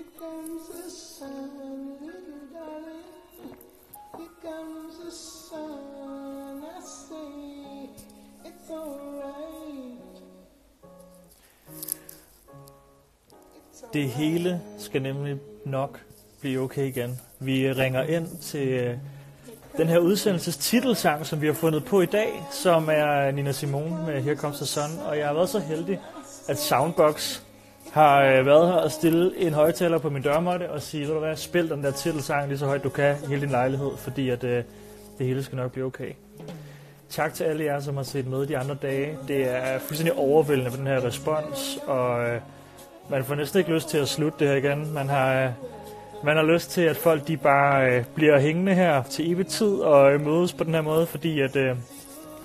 Here comes the sun, little darling. Here comes the sun. I say it's alright. Det hele skal nemlig nok blive okay igen. Vi ringer ind til øh, den her udsendelses titelsang, som vi har fundet på i dag, som er Nina Simone med Here Comes the Sun. Og jeg har været så heldig, at Soundbox har øh, været her og stille en højtaler på min dørmåtte og sige, ved du hvad, spil den der titelsang lige så højt du kan i hele din lejlighed, fordi at øh, det hele skal nok blive okay. Tak til alle jer, som har set med de andre dage. Det er fuldstændig overvældende med den her respons, og øh, man får næsten ikke lyst til at slutte det her igen. Man har, øh, man har lyst til, at folk de bare øh, bliver hængende her til evig tid og øh, mødes på den her måde, fordi at, øh,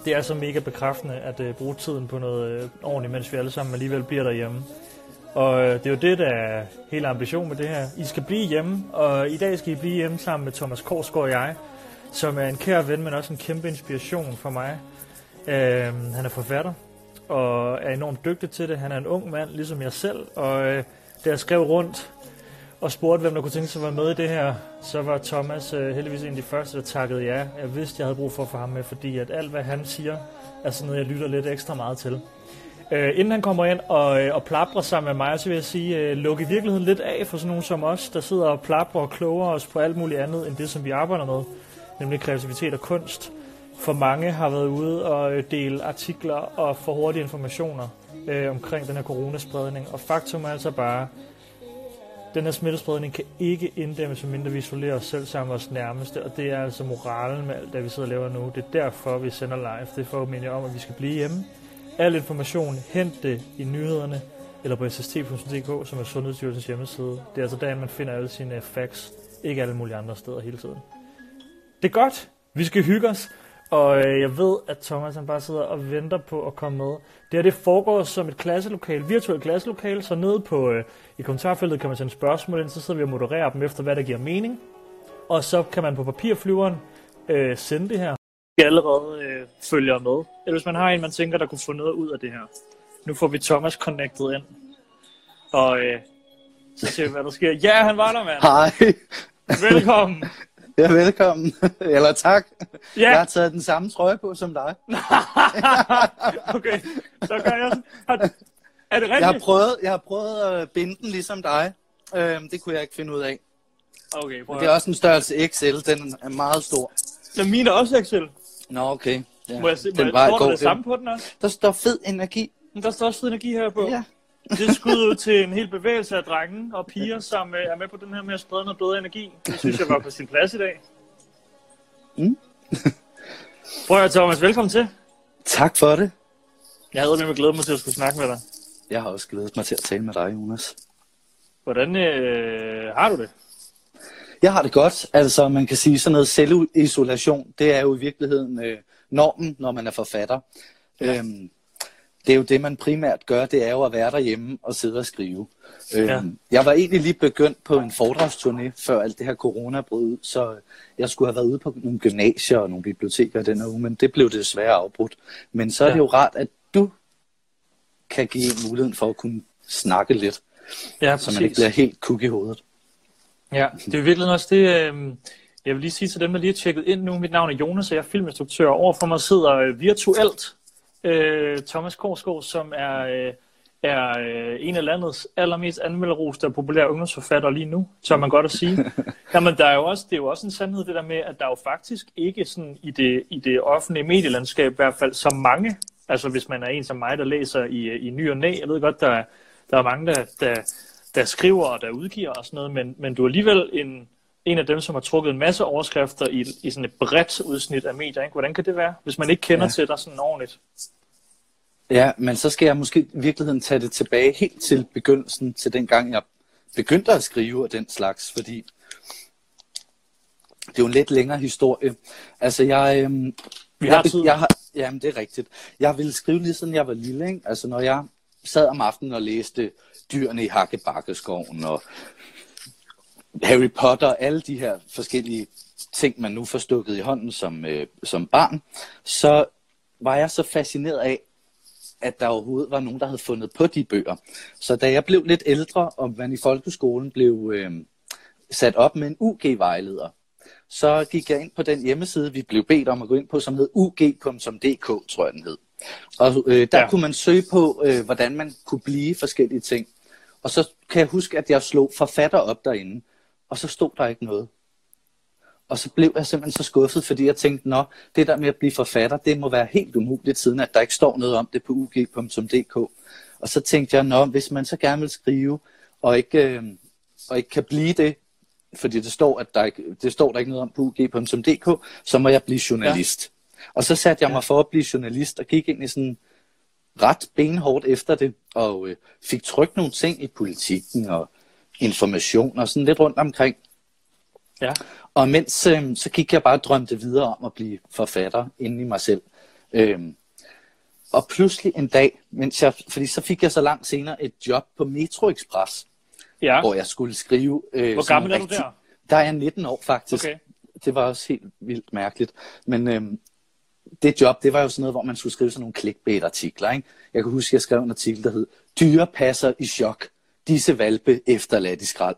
det er så mega bekræftende at øh, bruge tiden på noget øh, ordentligt, mens vi alle sammen alligevel bliver derhjemme. Og øh, det er jo det, der er hele ambition med det her. I skal blive hjemme, og i dag skal I blive hjemme sammen med Thomas Korsgaard og jeg, som er en kær ven, men også en kæmpe inspiration for mig. Øh, han er forfatter, og er enormt dygtig til det. Han er en ung mand, ligesom jeg selv, og øh, da jeg skrev rundt og spurgte, hvem der kunne tænke sig at være med i det her, så var Thomas øh, heldigvis en af de første, der takkede ja. Jeg vidste, jeg havde brug for at få ham med, fordi at alt, hvad han siger, er sådan noget, jeg lytter lidt ekstra meget til. Øh, inden han kommer ind og, øh, og plaprer sammen med mig, så vil jeg sige, øh, luk i virkeligheden lidt af for sådan nogen som os, der sidder og plaprer og kloger os på alt muligt andet, end det, som vi arbejder med, nemlig kreativitet og kunst. For mange har været ude og øh, dele artikler og få hurtige informationer øh, omkring den her coronaspredning. Og faktum er altså bare, den her smittespredning kan ikke inddæmmes, mindre vi isolerer os selv sammen med vores nærmeste, og det er altså moralen med alt det, vi sidder og laver nu. Det er derfor, vi sender live. Det er for at minde om, at vi skal blive hjemme. Al information, hent det i nyhederne, eller på sst.dk, som er Sundhedsstyrelsens hjemmeside. Det er altså der, man finder alle sine facts, ikke alle mulige andre steder hele tiden. Det er godt. Vi skal hygge os. Og øh, jeg ved, at Thomas han bare sidder og venter på at komme med. Det her det foregår som et klasselokal, virtuelt klasselokal, så nede på øh, i kommentarfeltet kan man sende spørgsmål ind, så sidder vi og modererer dem efter, hvad der giver mening. Og så kan man på papirflyveren øh, sende det her. Vi allerede øh, følger med. Eller hvis man har en, man tænker, der kunne få noget ud af det her. Nu får vi Thomas connected ind. Og øh, så ser vi, hvad der sker. Ja, han var der, mand. Hej. Velkommen. Ja, velkommen. Eller tak. Ja. Jeg har taget den samme trøje på som dig. okay, så gør jeg sådan. Har- Er det Jeg har rigtigt? prøvet, jeg har prøvet at binde den ligesom dig. Øhm, det kunne jeg ikke finde ud af. Okay, prøv at Det er også en størrelse XL. Den er meget stor. Den mine er også Excel. Nå, okay. Ja, Må jeg se, må den jeg, var står der det samme på den også? Der står fed energi. Men der står også fed energi her på. Ja. Det er skud ud til en hel bevægelse af drenge og piger, som øh, er med på den her med at sprede noget bedre energi. Det synes jeg var på sin plads i dag. Mm. Prøv at Thomas, velkommen til. Tak for det. Jeg havde med glædet mig til at skulle snakke med dig. Jeg har også glædet mig til at tale med dig, Jonas. Hvordan øh, har du det? Jeg har det godt. Altså, man kan sige sådan noget selvisolation, det er jo i virkeligheden øh, normen, når man er forfatter. Ja. Øhm, det er jo det, man primært gør, det er jo at være derhjemme og sidde og skrive. Øhm, Ja. Jeg var egentlig lige begyndt på en foredragsturné, før alt det her corona brød ud, så jeg skulle have været ude på nogle gymnasier og nogle biblioteker den her uge, men det blev desværre afbrudt. Men så er Ja. det jo rart, at du kan give en muligheden for at kunne snakke lidt, Ja, så man ikke bliver helt kuk i hovedet. Ja, det er virkelig også det, øh, jeg vil lige sige til dem, der lige har tjekket ind nu. Mit navn er Jonas, og jeg er filminstruktør. Overfor mig sidder øh, virtuelt øh, Thomas Korsgaard, som er, øh, er øh, en af landets allermest anmelderoste og populære ungdomsforfattere lige nu, tør man godt at sige. Jamen, der er jo også, det er jo også en sandhed, det der med, at der er jo faktisk ikke sådan i det, i det offentlige medielandskab i hvert fald så mange, altså hvis man er en som mig, der læser i, i ny og næ, jeg ved godt, der, er- der er mange, der, der, der skriver og der udgiver og sådan noget, men, men du er alligevel en, en af dem, som har trukket en masse overskrifter i, i sådan et bredt udsnit af medier. Ikke? Hvordan kan det være, hvis man ikke kender ja. Til dig sådan ordentligt? Ja, men så skal jeg måske i virkeligheden tage det tilbage helt til begyndelsen, til den gang jeg begyndte at skrive og den slags, fordi det er jo en lidt længere historie. Altså jeg, øhm, Vi jeg, har tid. jeg jamen det er rigtigt. Jeg ville skrive lige siden jeg var lille, ikke? Altså når jeg sad om aftenen og læste Dyrene i Hakkebakkeskoven og Harry Potter, alle de her forskellige ting, man nu får stukket i hånden som, øh, som barn, så var jeg så fascineret af, at der overhovedet var nogen, der havde fundet på de bøger. Så da jeg blev lidt ældre, og man i folkeskolen blev øh, sat op med en UG-vejleder, så gik jeg ind på den hjemmeside, vi blev bedt om at gå ind på, som hed ug.dk, tror jeg den hed. Og øh, der ja. kunne man søge på, øh, hvordan man kunne blive forskellige ting. Og så kan jeg huske, at jeg slog forfatter op derinde, og så stod der ikke noget. Og så blev jeg simpelthen så skuffet, fordi jeg tænkte, nå, det der med at blive forfatter, det må være helt umuligt, siden at der ikke står noget om det på ug.dk. Og så tænkte jeg, nå, hvis man så gerne vil skrive, og ikke, øh, og ikke kan blive det, fordi det står, at der ikke, det står der ikke noget om på ug.dk, så må jeg blive journalist. Ja. Og så satte jeg mig for at blive journalist, og gik ind i sådan ret benhårdt efter det, og øh, fik trykt nogle ting i politikken, og information, og sådan lidt rundt omkring. Ja. Og mens øh, så gik jeg bare og drømte videre om at blive forfatter inde i mig selv. Øhm, og pludselig en dag, mens jeg, fordi så fik jeg så langt senere et job på Metro Express, ja. hvor jeg skulle skrive... Øh, hvor gammel er rigtig, du der? Der er jeg 19 år faktisk. Okay. Det var også helt vildt mærkeligt. Men øhm, det job, det var jo sådan noget, hvor man skulle skrive sådan nogle clickbait-artikler. Ikke? Jeg kan huske, at jeg skrev en artikel, der hed Dyre passer i chok. Disse valpe efterladt i skrald.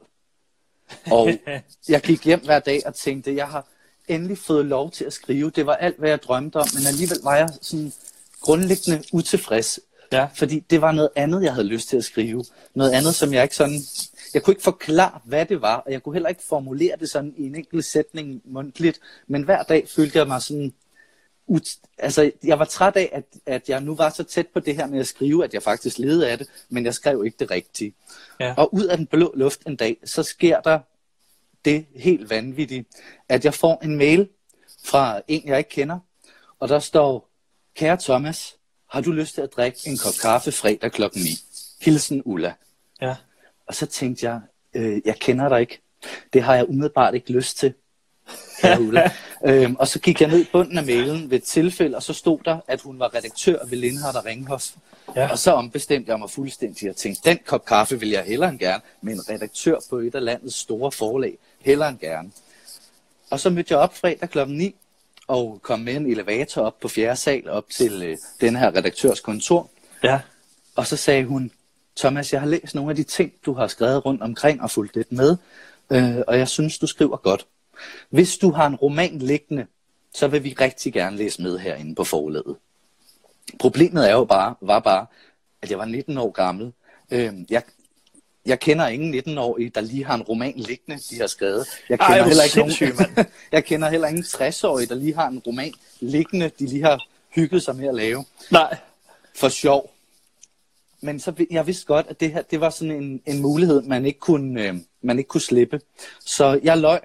Og jeg gik hjem hver dag og tænkte, jeg har endelig fået lov til at skrive. Det var alt, hvad jeg drømte om, men alligevel var jeg sådan grundlæggende utilfreds. Ja. Fordi det var noget andet, jeg havde lyst til at skrive. Noget andet, som jeg ikke sådan... Jeg kunne ikke forklare, hvad det var, og jeg kunne heller ikke formulere det sådan i en enkelt sætning mundtligt. Men hver dag følte jeg mig sådan... Ut... Altså, jeg var træt af, at, at jeg nu var så tæt på det her med at skrive, at jeg faktisk levede af det, men jeg skrev ikke det rigtige. Ja. Og ud af den blå luft en dag, så sker der det helt vanvittige, at jeg får en mail fra en, jeg ikke kender, og der står, kære Thomas, har du lyst til at drikke en kop kaffe fredag klokken 9? Hilsen Ulla. Ja. Og så tænkte jeg, øh, jeg kender dig ikke. Det har jeg umiddelbart ikke lyst til. Øhm, og så gik jeg ned bunden af mailen ved et tilfælde, og så stod der, at hun var redaktør ved Lindhardt og Ringhof. Ja. Og så ombestemte jeg mig fuldstændig og tænkte, den kop kaffe vil jeg hellere end gerne, med en redaktør på et af landets store forlag, hellere end gerne. Og så mødte jeg op fredag klokken 9, og kom med en elevator op på fjerde sal, op til øh, den her redaktørs kontor. Ja. Og så sagde hun, Thomas, jeg har læst nogle af de ting, du har skrevet rundt omkring og fulgt lidt med, øh, og jeg synes, du skriver godt. Hvis du har en roman liggende, så vil vi rigtig gerne læse med herinde på forlaget. Problemet er jo bare, var bare, at jeg var 19 år gammel. Øh, jeg, jeg kender ingen 19-årige, der lige har en roman liggende, de har skrevet. Jeg kender, Ej, heller, ikke nogen, jeg kender heller ingen 60-årige, der lige har en roman liggende, de lige har hygget sig med at lave. Nej. For sjov. Men så, jeg vidste godt, at det her det var sådan en, en mulighed, man ikke, kunne, øh, man ikke kunne slippe. Så jeg løj,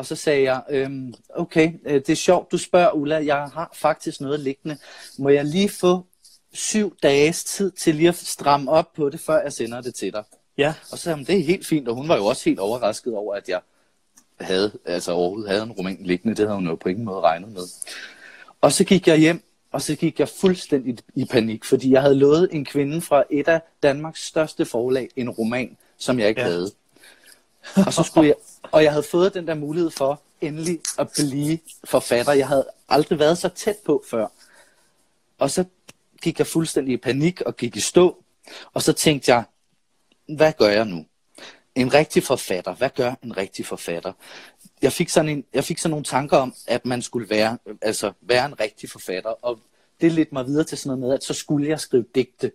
og så sagde jeg, øhm, okay, øh, det er sjovt, du spørger Ulla, jeg har faktisk noget liggende. Må jeg lige få syv dages tid til lige at stramme op på det, før jeg sender det til dig? Ja. Og så sagde det er helt fint, og hun var jo også helt overrasket over, at jeg havde, altså overhovedet havde en roman liggende. Det havde hun jo på ingen måde regnet med. Og så gik jeg hjem, og så gik jeg fuldstændig i panik, fordi jeg havde lovet en kvinde fra et af Danmarks største forlag en roman, som jeg ikke ja. havde. Og, så skulle jeg, og jeg havde fået den der mulighed for endelig at blive forfatter. Jeg havde aldrig været så tæt på før. Og så gik jeg fuldstændig i panik og gik i stå. Og så tænkte jeg, hvad gør jeg nu? En rigtig forfatter. Hvad gør en rigtig forfatter? Jeg fik sådan, en, jeg fik sådan nogle tanker om, at man skulle være, altså være en rigtig forfatter. Og det ledte mig videre til sådan noget med, at så skulle jeg skrive digte.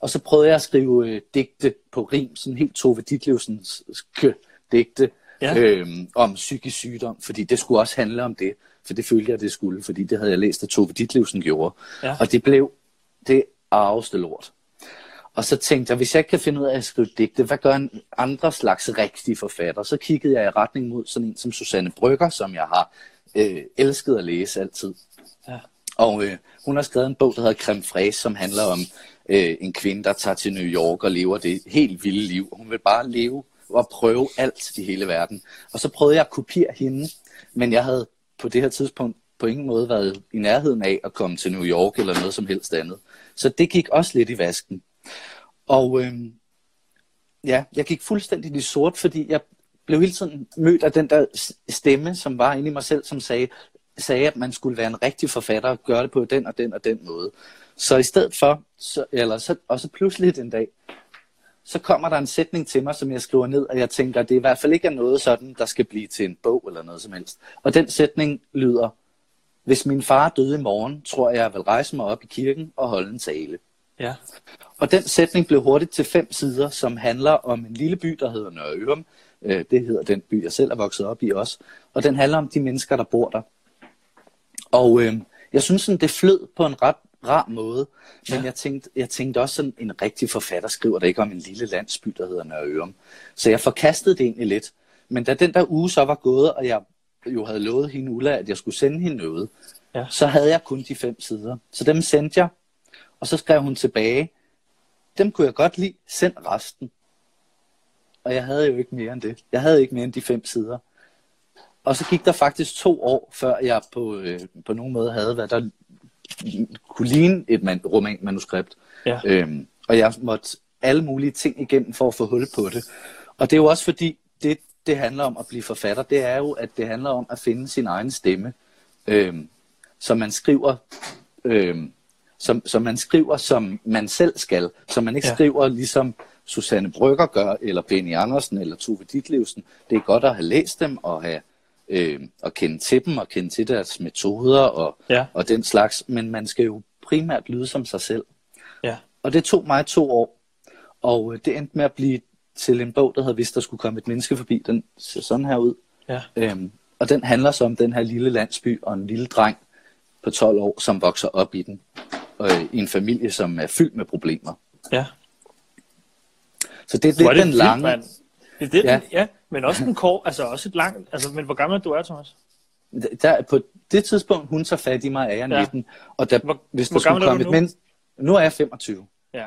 Og så prøvede jeg at skrive øh, digte på rim, sådan helt Tove Ditlevsens øh, digte ja. øhm, om psykisk sygdom, fordi det skulle også handle om det, for det følte jeg, det skulle, fordi det havde jeg læst, at Tove Ditlevsen gjorde. Ja. Og det blev det arveste lort. Og så tænkte jeg, hvis jeg ikke kan finde ud af at skrive digte, hvad gør en andre slags rigtig forfatter? Så kiggede jeg i retning mod sådan en som Susanne Brygger, som jeg har øh, elsket at læse altid. Ja. Og øh, hun har skrevet en bog, der hedder Creme Fraise, som handler om øh, en kvinde, der tager til New York og lever det helt vilde liv. Hun vil bare leve og prøve alt i hele verden. Og så prøvede jeg at kopiere hende, men jeg havde på det her tidspunkt på ingen måde været i nærheden af at komme til New York eller noget som helst andet. Så det gik også lidt i vasken. Og øhm, ja, jeg gik fuldstændig i sort, fordi jeg blev hele tiden mødt af den der stemme, som var inde i mig selv, som sagde, sagde, at man skulle være en rigtig forfatter og gøre det på den og den og den måde. Så i stedet for, så, eller så, og så pludselig en dag, så kommer der en sætning til mig, som jeg skriver ned, og jeg tænker, at det i hvert fald ikke er noget sådan, der skal blive til en bog eller noget som helst. Og den sætning lyder, hvis min far døde i morgen, tror jeg, jeg vil rejse mig op i kirken og holde en tale. Ja. Og den sætning blev hurtigt til fem sider, som handler om en lille by, der hedder Nørre Ørum. Øh, Det hedder den by, jeg selv er vokset op i også. Og den handler om de mennesker, der bor der. Og øh, jeg synes, sådan, det flød på en ret rar måde. Men Ja. jeg, tænkte, jeg tænkte også, sådan en rigtig forfatter skriver det ikke om en lille landsby, der hedder Nørre Ørum. Så jeg forkastede det egentlig lidt. Men da den der uge så var gået, og jeg jo havde lovet hende Ulla, at jeg skulle sende hende noget, Ja. så havde jeg kun de fem sider. Så dem sendte jeg, og så skrev hun tilbage, dem kunne jeg godt lide, send resten. Og jeg havde jo ikke mere end det. Jeg havde ikke mere end de fem sider. Og så gik der faktisk to år, før jeg på, øh, på nogen måde havde, hvad der kunne ligne et man, romanmanuskript. Ja. Øhm, og jeg måtte alle mulige ting igennem for at få hul på det. Og det er jo også fordi, det, det handler om at blive forfatter, det er jo, at det handler om at finde sin egen stemme. Øhm, så man skriver, øhm, som, som man skriver, som man selv skal. Så man ikke Ja. ja. skriver ligesom Susanne Brygger gør, eller Benny Andersen, eller Tove Ditlevsen. Det er godt at have læst dem, og have øh, og kende til dem, og kende til deres metoder, og, Ja. og den slags. Men man skal jo primært lyde som sig selv. Ja. Og det tog mig to år. Og øh, det endte med at blive til en bog, der hedder Hvis der skulle komme et menneske forbi. Den ser sådan her ud. Ja. Øhm, og den handler så om den her lille landsby og en lille dreng på 12 år, som vokser op i den. Øh, I en familie, som er fyldt med problemer. Ja. Så det er lidt den lange... mand. Det det, ja. Ja. ja. men også en kort, altså også et langt, altså, men hvor gammel du er, Thomas? Der, på det tidspunkt, hun tager fat i mig, er jeg Ja. 19. Og der, Hvor- hvis der hvor skulle er komme et men... Nu er jeg 25. Ja.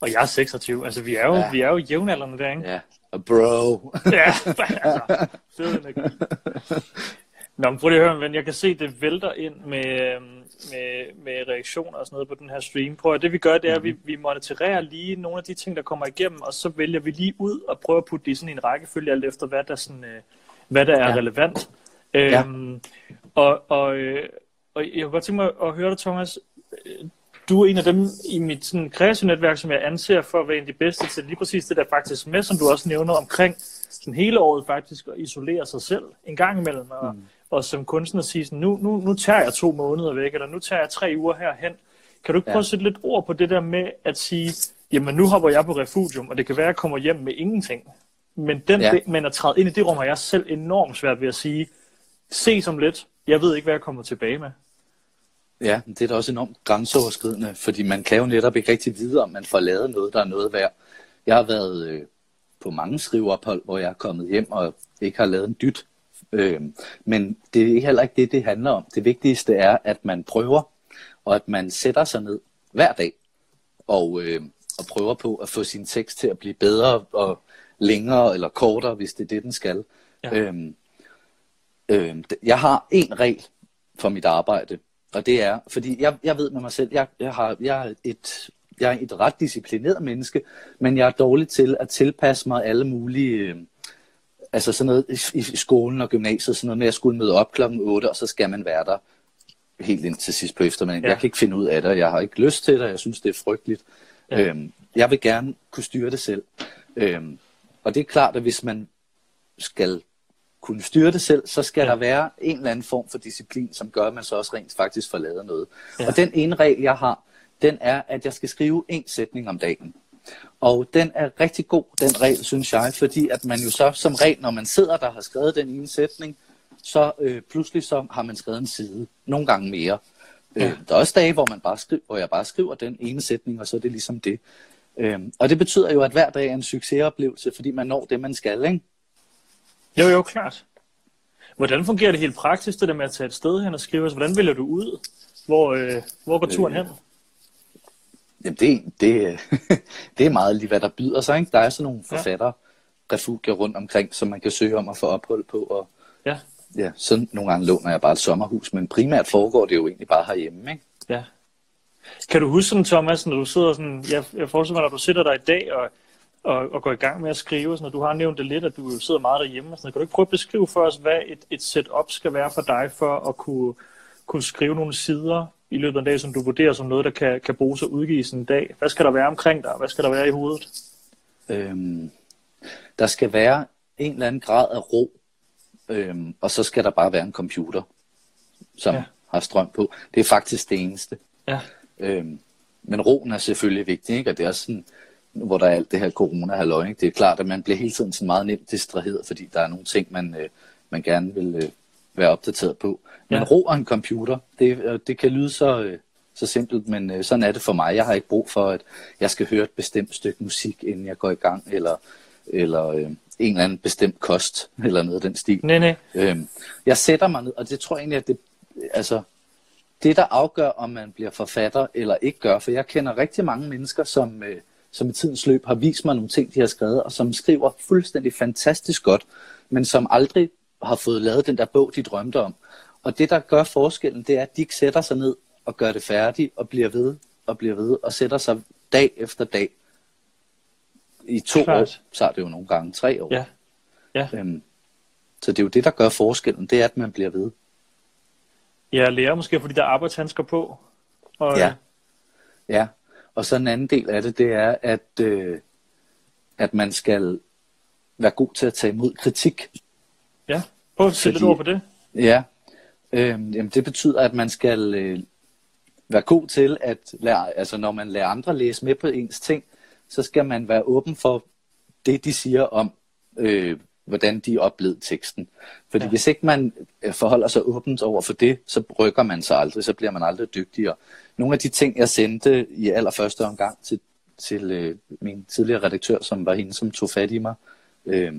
Og jeg er 26, altså vi er jo, ja. Ja. vi er jo jævnaldrende der, ikke? Ja. Og bro. Ja, altså, fed energi. Nå, men prøv lige at høre, ven. Jeg kan se, det vælter ind med, øhm, med, med reaktioner og sådan noget på den her stream. Prøv at det vi gør, det er, at vi, vi monitorerer lige nogle af de ting, der kommer igennem, og så vælger vi lige ud og prøver at putte det i sådan en rækkefølge, alt efter hvad der, sådan, øh, hvad der er Ja. relevant. Ja. Øhm, og, og, øh, og jeg kunne godt tænke mig at høre dig, Thomas. Du er en af dem i mit sådan, kreative netværk, som jeg anser for at være en af de bedste til lige præcis det der faktisk med, som du også nævner omkring sådan hele året faktisk at isolere sig selv en gang imellem. Og, mm. Og som kunstner sige sådan, nu, nu, nu tager jeg to måneder væk, eller nu tager jeg tre uger herhen. Kan du ikke prøve Ja. at sætte lidt ord på det der med at sige, jamen nu hopper jeg på refugium, og det kan være, at jeg kommer hjem med ingenting. Men, den, Ja. men at træde ind i det rum har jeg selv enormt svært ved at sige, se som lidt, jeg ved ikke, hvad jeg kommer tilbage med. Ja, det er da også enormt grænseoverskridende, fordi man kan jo netop ikke rigtig vide, om man får lavet noget, der er noget værd. Jeg har været øh, på mange skriveophold, hvor jeg er kommet hjem og ikke har lavet en dyt. Øh, men det er heller ikke det, det handler om. Det vigtigste er, at man prøver, og at man sætter sig ned hver dag og, øh, og prøver på at få sin tekst til at blive bedre og længere eller kortere, hvis det er det, den skal. Ja. Ja. Øhm, øh, jeg har en regel for mit arbejde, og det er, fordi jeg, jeg ved med mig selv, jeg, jeg, har, jeg, er et, jeg er et ret disciplineret menneske, men jeg er dårlig til at tilpasse mig alle mulige, øh, altså sådan noget i, i skolen og gymnasiet, sådan noget med at skulle møde op klokken 8, og så skal man være der helt ind til sidst på eftermiddagen. Ja. Jeg kan ikke finde ud af det, og jeg har ikke lyst til det, og jeg synes, det er frygteligt. Ja. Øhm, jeg vil gerne kunne styre det selv. Øhm, og det er klart, at hvis man skal kunne styre det selv, så skal Ja. der være en eller anden form for disciplin, som gør, at man så også rent faktisk får lavet noget. Ja. Og den ene regel, jeg har, den er, at jeg skal skrive en sætning om dagen. Og den er rigtig god, den regel, synes jeg, fordi at man jo så som regel, når man sidder der og har skrevet den ene sætning, så øh, pludselig så har man skrevet en side, nogle gange mere. Ja. Ja. Øh, der er også dage, hvor, man bare skriver, hvor jeg bare skriver den ene sætning, og så er det ligesom det. Øh, og det betyder jo, at hver dag er en succesoplevelse, fordi man når det, man skal, ikke? Jo, jo, klart. Hvordan fungerer det helt praktisk, det der med at tage et sted hen og skrive? Altså, hvordan vælger du ud? Hvor, øh, hvor går turen Øh, hen? Jamen det, det, det er meget lige, hvad der byder sig. Ikke? Der er sådan nogle Ja. forfattere, refugier rundt omkring, som man kan søge om at få ophold på. Og Ja, ja, så nogle gange låner jeg bare et sommerhus, men primært foregår det jo egentlig bare herhjemme. Ikke? ja. Kan du huske sådan, Thomas, når du sidder sådan, jeg, jeg forestiller mig, når du sidder der i dag og, at, at gå i gang med at skrive. Sådan, du har nævnt det lidt, at du sidder meget derhjemme. Og sådan, kan du ikke prøve at beskrive for os, hvad et, et setup skal være for dig, for at kunne, kunne skrive nogle sider i løbet af en dag, som du vurderer som noget, der kan, kan bruges og udgives en dag? Hvad skal der være omkring dig? Hvad skal der være i hovedet? Øhm, der skal være en eller anden grad af ro, øhm, og så skal der bare være en computer, som ja. har strøm på. Det er faktisk det eneste. Ja. Øhm, men roen er selvfølgelig vigtig, ikke? og det er sådan, hvor der er alt det her corona halløj, det er klart, at man bliver hele tiden sådan meget nemt distraheret, fordi der er nogle ting, man, øh, man gerne vil øh, være opdateret på. Men ja. ro og en computer, det, øh, det kan lyde så, øh, så simpelt, men øh, sådan er det for mig. Jeg har ikke brug for, at jeg skal høre et bestemt stykke musik, inden jeg går i gang, eller, eller øh, en eller anden bestemt kost, eller noget af den stil. Nej, nej. Øhm, jeg sætter mig ned, og det tror jeg egentlig, at det, altså, det, der afgør, om man bliver forfatter eller ikke gør, for jeg kender rigtig mange mennesker, som, øh, som i tidens løb har vist mig nogle ting, de har skrevet, og som skriver fuldstændig fantastisk godt, men som aldrig har fået lavet den der bog, de drømte om. Og det, der gør forskellen, det er, at de ikke sætter sig ned og gør det færdigt, og bliver ved, og bliver ved, og sætter sig dag efter dag. I to Klart. år, så er det jo nogle gange tre år. Ja. Ja. Øhm, så det er jo det, der gør forskellen, det er, at man bliver ved. Ja, lærer måske fordi der arbejdshandsker på. Og... Ja. ja, og så en anden del af det, det er, at, øh, at man skal være god til at tage imod kritik. Ja, prøv at sætte lidt ord på det. Ja, øh, jamen det betyder, at man skal øh, være god til at lære, altså når man lærer andre læse med på ens ting, så skal man være åben for det, de siger om, øh, hvordan de oplevede teksten. Fordi ja. hvis ikke man øh, forholder sig åbent over for det, så rykker man sig aldrig, så bliver man aldrig dygtigere. Nogle af de ting, jeg sendte i allerførste omgang til, til øh, min tidligere redaktør, som var hende, som tog fat i mig øh,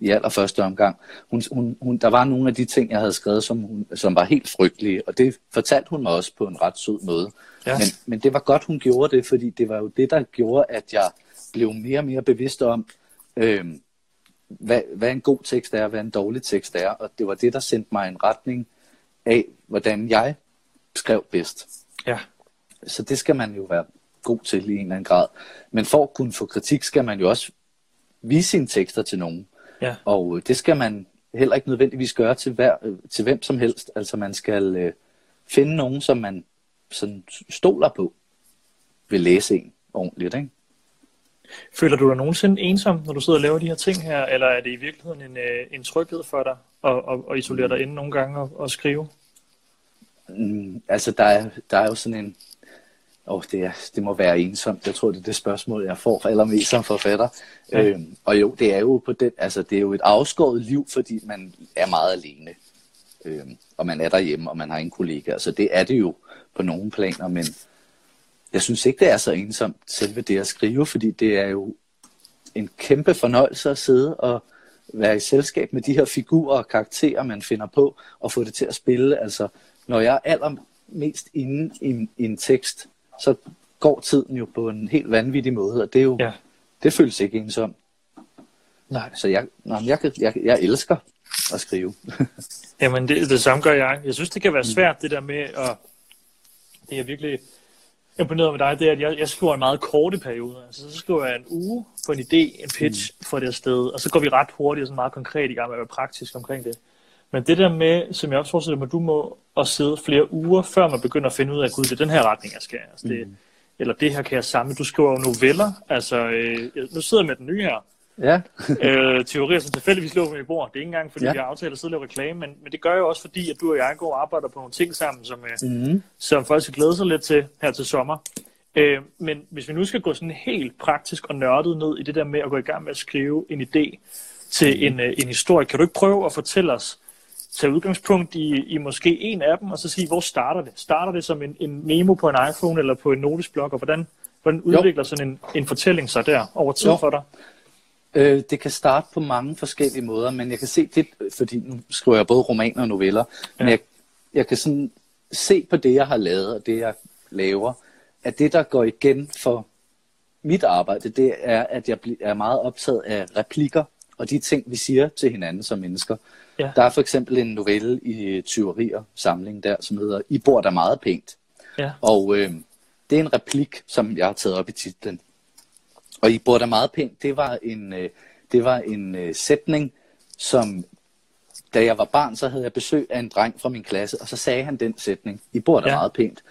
i allerførste omgang, hun, hun, hun, der var nogle af de ting, jeg havde skrevet, som, hun, som var helt frygtelige, og det fortalte hun mig også på en ret sød måde. Ja. Men, men det var godt, hun gjorde det, fordi det var jo det, der gjorde, at jeg blev mere og mere bevidst om, øh, hvad, hvad en god tekst er, hvad en dårlig tekst er, og det var det, der sendte mig en retning af, hvordan jeg skrev bedst. Ja. Så det skal man jo være god til i en eller anden grad. Men for at kunne få kritik, skal man jo også vise sine tekster til nogen. Ja. Og det skal man heller ikke nødvendigvis gøre til, hver, til hvem som helst. Altså man skal øh, finde nogen, som man sådan stoler på, vil læse en ordentligt. Ikke? Føler du dig nogensinde ensom, når du sidder og laver de her ting her, eller er det i virkeligheden en, øh, en tryghed for dig at, at, at isolere dig inde nogle gange og, og skrive? Mm, altså, der er, der er jo sådan en... Oh, det, er, det må være ensomt. Jeg tror, det er det spørgsmål, jeg får allermest som forfatter. Ja. Øhm, og jo, det er jo på den, altså, det er jo et afskåret liv, fordi man er meget alene. Øhm, og man er derhjemme, og man har ingen kollegaer. Så det er det jo på nogle planer, men jeg synes ikke, det er så ensomt, selve det at skrive, fordi det er jo en kæmpe fornøjelse at sidde og være i selskab med de her figurer og karakterer, man finder på, og få det til at spille. Altså, når jeg er allermest inde i, i en tekst, så går tiden jo på en helt vanvittig måde, og det er jo, ja. det føles ikke ensomt. Nej. Så jeg, nej, jeg, jeg, jeg elsker at skrive. Jamen, det, det samme gør jeg. Jeg synes, det kan være svært, det der med at... Det er virkelig imponeret med dig, det er, at jeg, jeg skriver en meget korte periode. Altså, så skriver jeg en uge på en idé, en pitch mm. for det sted, og så går vi ret hurtigt og sådan meget konkret i gang med at være praktisk omkring det. Men det der med, som jeg også forestiller mig, du må at sidde flere uger, før man begynder at finde ud af, at gud, det er den her retning, jeg skal. Altså, det, mm. Eller det her kan jeg samle. Du skriver jo noveller. Altså, øh, nu sidder jeg med den nye her. Ja. øh, teorier, som tilfældigvis lå med i bord. Det er ikke engang, fordi ja. vi har aftalt at sidde og lave reklame, men, men det gør jo også, fordi at du og jeg går og arbejder på nogle ting sammen, som, mm. som folk skal glæde sig lidt til her til sommer. Øh, men hvis vi nu skal gå sådan helt praktisk og nørdet ned i det der med at gå i gang med at skrive en idé til mm. en, øh, en historie, kan du ikke prøve at fortælle os, tage udgangspunkt i, i måske en af dem, og så sige, hvor starter det? Starter det som en, en memo på en iPhone eller på en notesblok, og hvordan, hvordan udvikler jo. sådan en, en fortælling sig der over tid jo. for dig? Øh, det kan starte på mange forskellige måder, men jeg kan se det, fordi nu skriver jeg både romaner og noveller, ja. men jeg, jeg kan sådan se på det, jeg har lavet, og det, jeg laver, at det, der går igen for mit arbejde, det er, at jeg er meget optaget af replikker, og de ting, vi siger til hinanden som mennesker. Ja. Der er for eksempel en novelle i Tyverier samling der, som hedder I bor der meget pænt. Ja. Og øh, det er en replik, som jeg har taget op i titlen. Og I bor da meget pænt, det var en, øh, det var en øh, sætning, som da jeg var barn, så havde jeg besøg af en dreng fra min klasse, og så sagde han den sætning, I bor Ja. ja. meget pænt.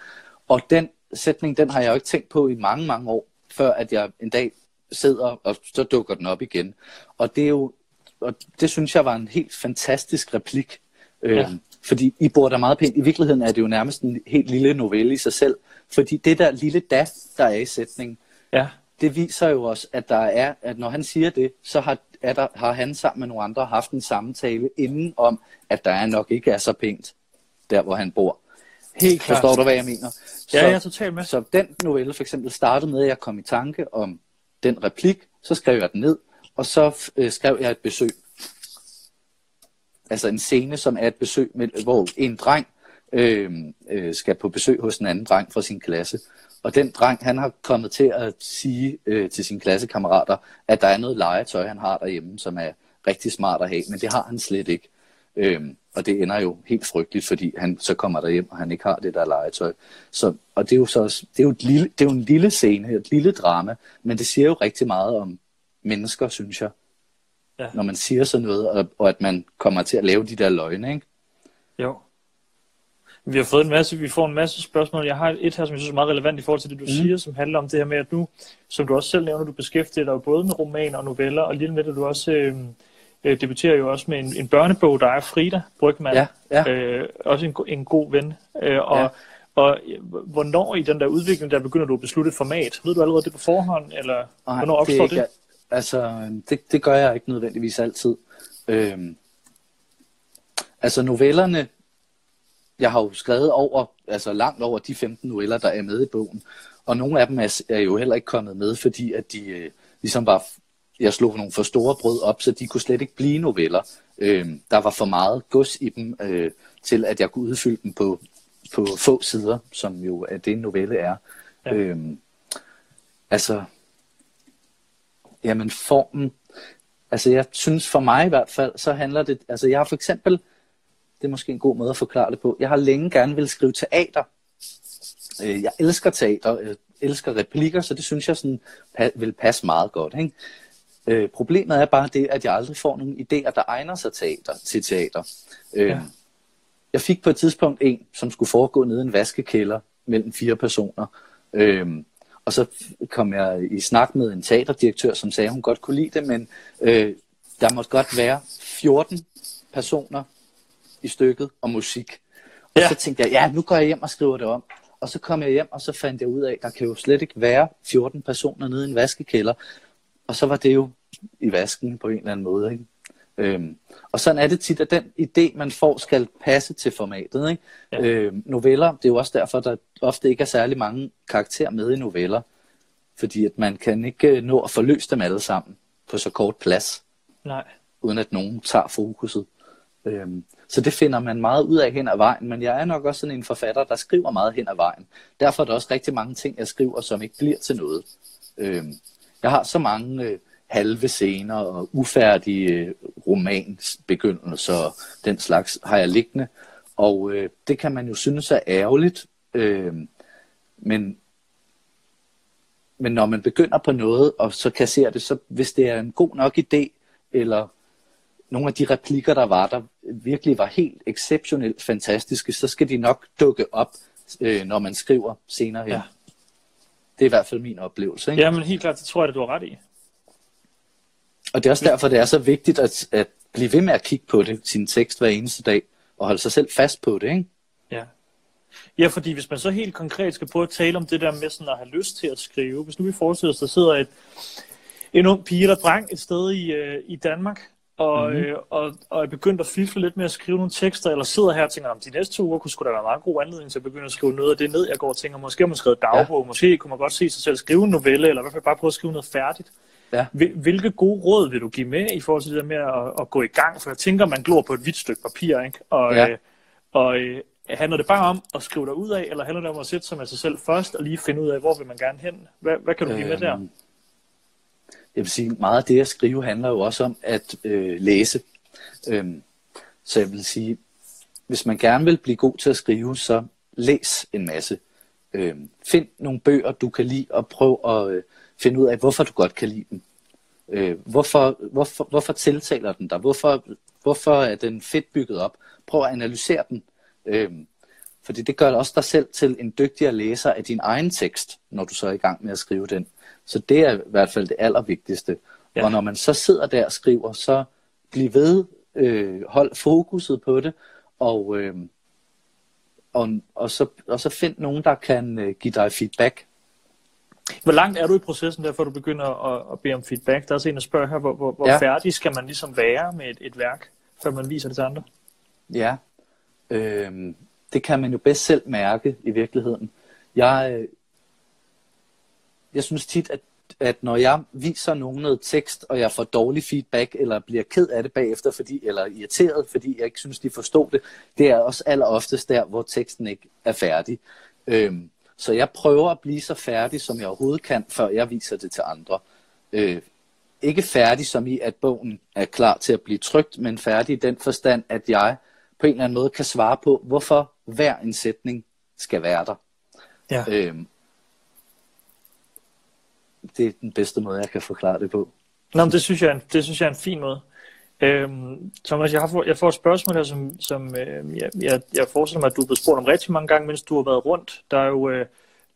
Og den sætning, den har jeg jo ikke tænkt på i mange, mange år, før at jeg en dag sidder, og så dukker den op igen. Og det er jo, og det synes jeg var en helt fantastisk replik. Ja. Ja. Fordi I bor der meget pænt. I virkeligheden er det jo nærmest en helt lille novelle i sig selv. Fordi det der lille da, der er i sætningen, Ja, det viser jo også, at der er, at når han siger det, så har, er der, har han sammen med nogle andre haft en samtale inden om, at der er nok ikke er så pænt, der hvor han bor. helt klart. Forstår du, hvad jeg mener? Ja, så, jeg er totalt med. så den novelle for eksempel startede med, at jeg kom i tanke om den replik, så skrev jeg den ned, og så øh, skrev jeg et besøg. Altså en scene, som er et besøg, med, hvor en dreng øh, øh, skal på besøg hos en anden dreng fra sin klasse. Og den dreng, han har kommet til at sige øh, til sine klassekammerater, at der er noget legetøj, han har derhjemme, som er rigtig smart at have, men det har han slet ikke. Øhm, og det ender jo helt frygteligt, fordi han så kommer der hjem, og han ikke har det der legetøj. Så, og det er jo så også, det er jo, et lille, det er jo en lille scene, et lille drama, men det siger jo rigtig meget om mennesker, synes jeg. Ja. Når man siger sådan noget, og, og at man kommer til at lave de der løgne, ikke? Jo. Vi har fået en masse, vi får en masse spørgsmål. Jeg har et her, som jeg synes er meget relevant i forhold til det, du mm. siger, som handler om det her med, at nu, som du også selv nævner, du beskæftiger dig både med romaner og noveller, og lige med, at du også øh, øh, debuterer jo også med en, en børnebog, der er Frida Brygman. Ja, ja. Øh, også en, en god ven. Øh, og, Ja. og øh, hvornår i den der udvikling, der begynder du at beslutte et format? Ved du allerede det på forhånd, eller Nej, hvornår opstår er det? Altså, det, det gør jeg ikke nødvendigvis altid. Øhm, altså novellerne, jeg har jo skrevet over, altså langt over de 15 noveller, der er med i bogen. Og nogle af dem er, er jo heller ikke kommet med, fordi at de øh, ligesom var, jeg slog nogle for store brød op, så de kunne slet ikke blive noveller. Øhm, der var for meget gods i dem, øh, til at jeg kunne udfylde dem på, på få sider, som jo er det en novelle er. Ja. Øhm, altså, jamen formen, altså jeg synes for mig i hvert fald, så handler det, altså jeg har for eksempel, det er måske en god måde at forklare det på, jeg har længe gerne vil skrive teater. Øh, Jeg elsker teater, jeg elsker replikker, så det synes jeg sådan vil passe meget godt. Ikke? Øh, problemet er bare det, at jeg aldrig får nogle idéer, der egner sig teater, til teater. Øh, Ja. Jeg fik på et tidspunkt en, som skulle foregå nede i en vaskekælder mellem fire personer. Øhm, og så kom jeg i snak med en teaterdirektør, som sagde, at hun godt kunne lide det, men øh, der måtte godt være 14 personer i stykket og musik. Og Ja. så tænkte jeg, ja, nu går jeg hjem og skriver det om. Og så kom jeg hjem, og så fandt jeg ud af, at der kan jo slet ikke være 14 personer nede i en vaskekælder. Og så var det jo i vasken på en eller anden måde. Ikke? Øhm, og sådan er det tit, at den idé, man får, skal passe til formatet. Ikke? Ja. Øhm, noveller, det er jo også derfor, der ofte ikke er særlig mange karakterer med i noveller. Fordi at man kan ikke øh, nå at forløse dem alle sammen på så kort plads, Nej. uden at nogen tager fokuset. Øhm, så det finder man meget ud af hen ad vejen, men jeg er nok også sådan en forfatter, der skriver meget hen ad vejen. Derfor er der også rigtig mange ting, jeg skriver, som ikke bliver til noget. Øhm, jeg har så mange øh, halve scener og ufærdige øh, romansbegyndelser og den slags har jeg liggende. Og øh, det kan man jo synes er ærgerligt, øh, men, men når man begynder på noget og så kasserer det, så hvis det er en god nok idé, eller nogle af de replikker, der var der, virkelig var helt exceptionelt fantastiske, så skal de nok dukke op, øh, når man skriver senere hen. Ja. Ja. Det er i hvert fald min oplevelse. Ikke? Ja, men helt klart, det tror jeg, at du har ret i. Og det er også derfor, det er så vigtigt at, at blive ved med at kigge på det, sin tekst hver eneste dag, og holde sig selv fast på det. Ikke? Ja. Ja, fordi hvis man så helt konkret skal prøve at tale om det der med sådan at have lyst til at skrive. Hvis nu vi forestiller os, der sidder et, en ung pige eller dreng et sted i, øh, i Danmark, og, mm-hmm. øh, og, og er begyndt at fifle lidt med at skrive nogle tekster, eller sidder her og tænker, om de næste to uger kunne sgu da være en meget god anledning til at begynde at skrive noget af det ned. Jeg går og tænker, måske har man skrevet dagbog, ja. måske kunne man godt se sig selv skrive en novelle, eller i hvert fald bare prøve at skrive noget færdigt. Ja. Hvil- Hvilke gode råd vil du give med i forhold til det der med at, at gå i gang? For jeg tænker, man glor på et hvidt stykke papir, ikke? Og, Ja. øh, og øh, handler det bare om at skrive dig ud af, eller handler det om at sætte sig med sig selv først, og lige finde ud af, hvor vil man gerne hen? Hvad, hvad kan du give med der? Øhm, Jeg vil sige, meget af det at skrive handler jo også om at øh, læse. Øhm, så jeg vil sige, hvis man gerne vil blive god til at skrive, så læs en masse. Øhm, find nogle bøger, du kan lide, og prøv at øh, finde ud af, hvorfor du godt kan lide den. Øh, hvorfor, hvorfor, hvorfor tiltaler den dig? Hvorfor, hvorfor er den fedt bygget op? Prøv at analysere den. Øh, fordi det gør også dig selv til en dygtigere læser af din egen tekst, når du så er i gang med at skrive den. Så det er i hvert fald det allervigtigste. Ja. Og når man så sidder der og skriver, så bliv ved, øh, hold fokuset på det, og, øh, og, og, så, og så find nogen, der kan øh, give dig feedback. Hvor langt er du i processen der, før du begynder at, at bede om feedback? Der er også en, der spørger her, hvor, hvor, hvor ja. færdig skal man ligesom være med et, et værk, før man viser det til andre? Ja, øh, det kan man jo bedst selv mærke i virkeligheden. Jeg, øh, jeg synes tit, at, at når jeg viser nogen noget tekst, og jeg får dårlig feedback, eller bliver ked af det bagefter, fordi, eller irriteret, fordi jeg ikke synes, de forstod det, det er også aller oftest der, hvor teksten ikke er færdig. Øhm, så jeg prøver at blive så færdig, som jeg overhovedet kan, før jeg viser det til andre. Øh, ikke færdig som i, at bogen er klar til at blive trygt, men færdig i den forstand, at jeg på en eller anden måde kan svare på, hvorfor hver en sætning skal være der. Ja. Øhm, det er den bedste måde, jeg kan forklare det på. Nå, men det synes jeg, det synes jeg er en fin måde. Øhm, Thomas, jeg, har for, jeg får et spørgsmål her, som, som øh, jeg, jeg, jeg forestiller mig, at du er blevet spurgt om rigtig mange gange, mens du har været rundt. Der er jo, øh,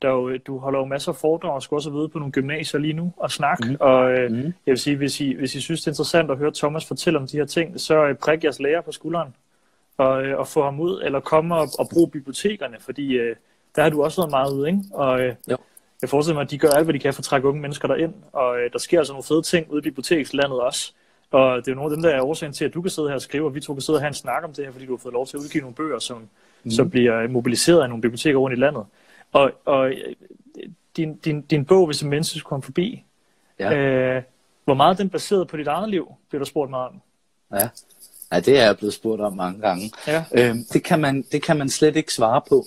der er jo, du holder jo masser af foredrag og skal også vide på nogle gymnasier lige nu og snakke. Mm. Og øh, mm. jeg vil sige, hvis I, hvis I synes, det er interessant at høre Thomas fortælle om de her ting, så øh, prik jeres lærer på skulderen og, øh, og få ham ud, eller komme og, og bruge bibliotekerne, fordi øh, der har du også været meget ude, ikke? Og øh, jo. jeg forestiller mig, at de gør alt, hvad de kan for at trække unge mennesker derind, og øh, der sker altså nogle fede ting ude i bibliotekslandet også. Og det er jo nogle af dem, der er årsagen til, at du kan sidde her og skrive, og vi to kan sidde og have en snak om det her, fordi du har fået lov til at udgive nogle bøger, som, mm. som bliver mobiliseret af nogle biblioteker rundt i landet. Og, og øh, din, din, din bog, hvis en menneske skulle komme forbi, ja. øh, hvor meget den baseret på dit eget liv, bliver der spurgt meget om. Ja. Ja, det er jeg blevet spurgt om mange gange. Ja. Øh, det, kan man, det kan man slet ikke svare på.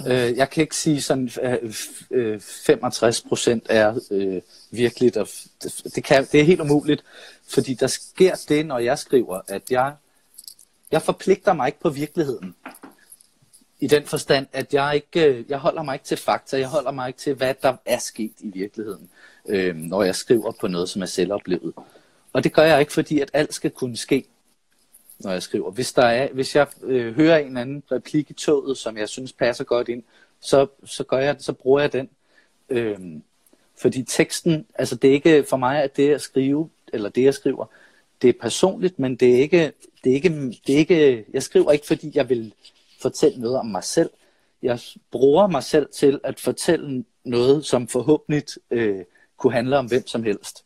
Øh, jeg kan ikke sige sådan, øh, 65 øh, procent er øh, virkeligt. Og det, det, kan, det er helt umuligt, fordi der sker det, når jeg skriver, at jeg, jeg forpligter mig ikke på virkeligheden. I den forstand, at jeg ikke, øh, jeg holder mig ikke til fakta, jeg holder mig ikke til, hvad der er sket i virkeligheden, øh, når jeg skriver på noget, som er selvoplevet. Og det gør jeg ikke, fordi at alt skal kunne ske når jeg skriver. Hvis, der er, hvis jeg øh, hører en anden replik i toget, som jeg synes passer godt ind, så, så, gør jeg, så bruger jeg den. Øhm, fordi teksten, altså det er ikke for mig, at det at skrive, eller det jeg skriver, det er personligt, men det er ikke, det er ikke, det er ikke, jeg skriver ikke, fordi jeg vil fortælle noget om mig selv. Jeg bruger mig selv til at fortælle noget, som forhåbentlig øh, kunne handle om hvem som helst.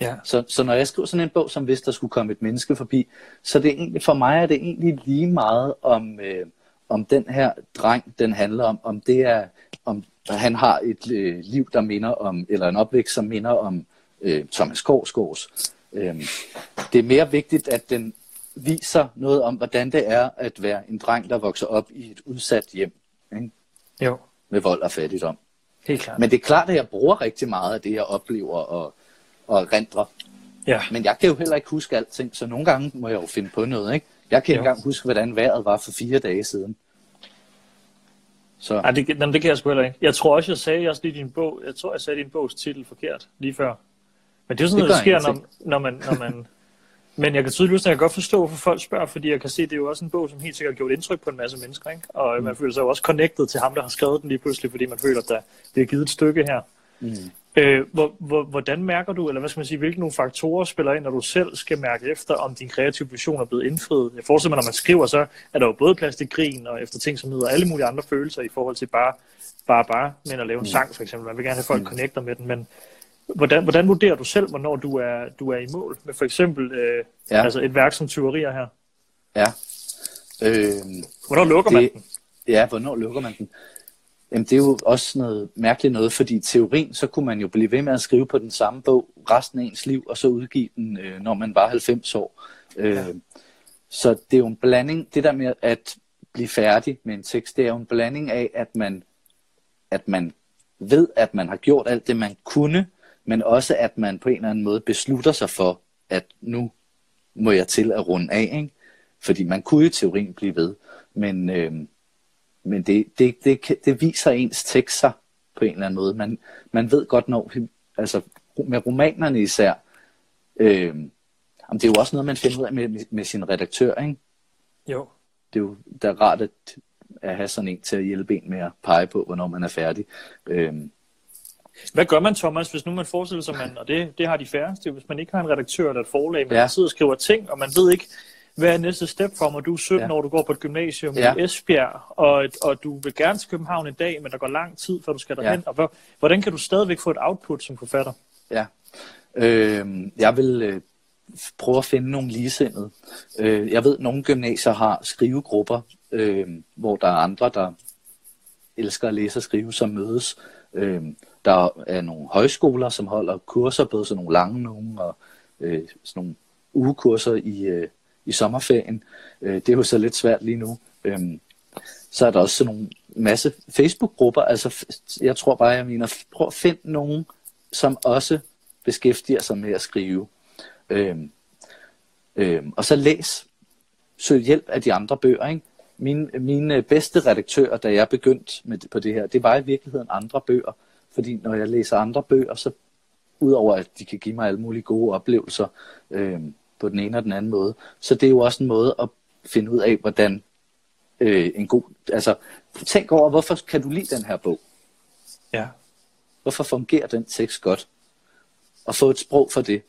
Ja. Så, så når jeg skriver sådan en bog, som hvis der skulle komme et menneske forbi, så det er egentlig, for mig er det egentlig lige meget om, øh, om den her dreng, den handler om, om det er, om han har et øh, liv, der minder om, eller en opvækst, som minder om øh, Thomas Korsgaards. Øh, det er mere vigtigt, at den viser noget om, hvordan det er at være en dreng, der vokser op i et udsat hjem. Ikke? Jo. Med vold og fattigdom. Helt klart. Men det er klart, at jeg bruger rigtig meget af det, jeg oplever, og og rendre. Ja. Men jeg kan jo heller ikke huske alting, så nogle gange må jeg jo finde på noget. Ikke? Jeg kan ikke engang huske, hvordan vejret var for fire dage siden. Så. Ej, det, jamen, det kan jeg sgu heller ikke. Jeg tror også, jeg sagde også lige din bog, jeg tror, jeg sagde din bogs titel forkert lige før. Men det er jo sådan det noget, der sker, når, når man... Når man men jeg kan tydeligvis jeg kan godt forstå, hvorfor folk spørger, fordi jeg kan se, det er jo også en bog, som helt sikkert har gjort indtryk på en masse mennesker. Ikke? Og mm. man føler sig jo også connected til ham, der har skrevet den lige pludselig, fordi man føler, at der bliver givet et stykke her. Mm. Øh, hvor, hvor, hvordan mærker du, eller hvad skal man sige, hvilke nogle faktorer spiller ind, når du selv skal mærke efter, om din kreative vision er blevet indfriet? Jeg forestiller mig, når man skriver, så er der jo både plads til grin og efter ting, som hedder alle mulige andre følelser i forhold til bare, bare, bare, men at lave en mm. sang for eksempel. Man vil gerne have folk mm. connecter med den, men hvordan, hvordan vurderer du selv, hvornår du er, du er i mål med for eksempel øh, ja. altså et værk som tyverier her? Ja. Øh, hvornår lukker det, man den? Ja, hvornår lukker man den? Jamen, det er jo også noget mærkeligt noget, fordi i teorien, så kunne man jo blive ved med at skrive på den samme bog resten af ens liv, og så udgive den, øh, når man var 90 år. Øh, ja. Så det er jo en blanding, det der med at blive færdig med en tekst, det er jo en blanding af, at man, at man ved, at man har gjort alt det, man kunne, men også at man på en eller anden måde beslutter sig for, at nu må jeg til at runde af, ikke? Fordi man kunne i teorien blive ved, men... Øh, men det, det, det, det viser ens tekst sig på en eller anden måde. Man, man ved godt, når, altså med romanerne især, øh, jamen, det er jo også noget, man finder ud af med, med, med sin redaktør, ikke? Jo. Det er jo er rart at, at have sådan en til at hjælpe en med at pege på, hvornår man er færdig. Øh, Hvad gør man, Thomas, hvis nu man forestiller sig, man, og det, det har de færreste, hvis man ikke har en redaktør eller et forlag, men Ja. sidder og skriver ting, og man ved ikke, hvad er næste step for mig? Du er 17 Ja. år, du går på et gymnasium Ja. i Esbjerg, og, og du vil gerne til København en dag, men der går lang tid, før du skal derhen. Og hvor, hvordan kan du stadigvæk få et output som forfatter? Ja. Øh, jeg vil øh, prøve at finde nogle ligesindede. Øh, jeg ved, at nogle gymnasier har skrivegrupper, øh, hvor der er andre, der elsker at læse og skrive, som mødes. Øh, der er nogle højskoler, som holder kurser, både sådan nogle lange nogle og øh, sådan nogle ugekurser i, øh, i sommerferien. Øh, det er jo så lidt svært lige nu. Øh, så er der også sådan nogle masse Facebook-grupper. Altså, jeg tror bare, jeg mener, prøv at finde nogen, som også beskæftiger sig med at skrive. Øhm, øhm, og så læs. Søg hjælp af de andre bøger. Ikke? Mine, mine øh, bedste redaktører, da jeg begyndte med, på det her, det var i virkeligheden andre bøger. Fordi når jeg læser andre bøger, så udover at de kan give mig alle mulige gode oplevelser øhm, på den ene og den anden måde, så det er jo også en måde at finde ud af, hvordan øh, en god... Altså, tænk over, hvorfor kan du lide den her bog? Ja. Hvorfor fungerer den tekst godt? Og få et sprog for det.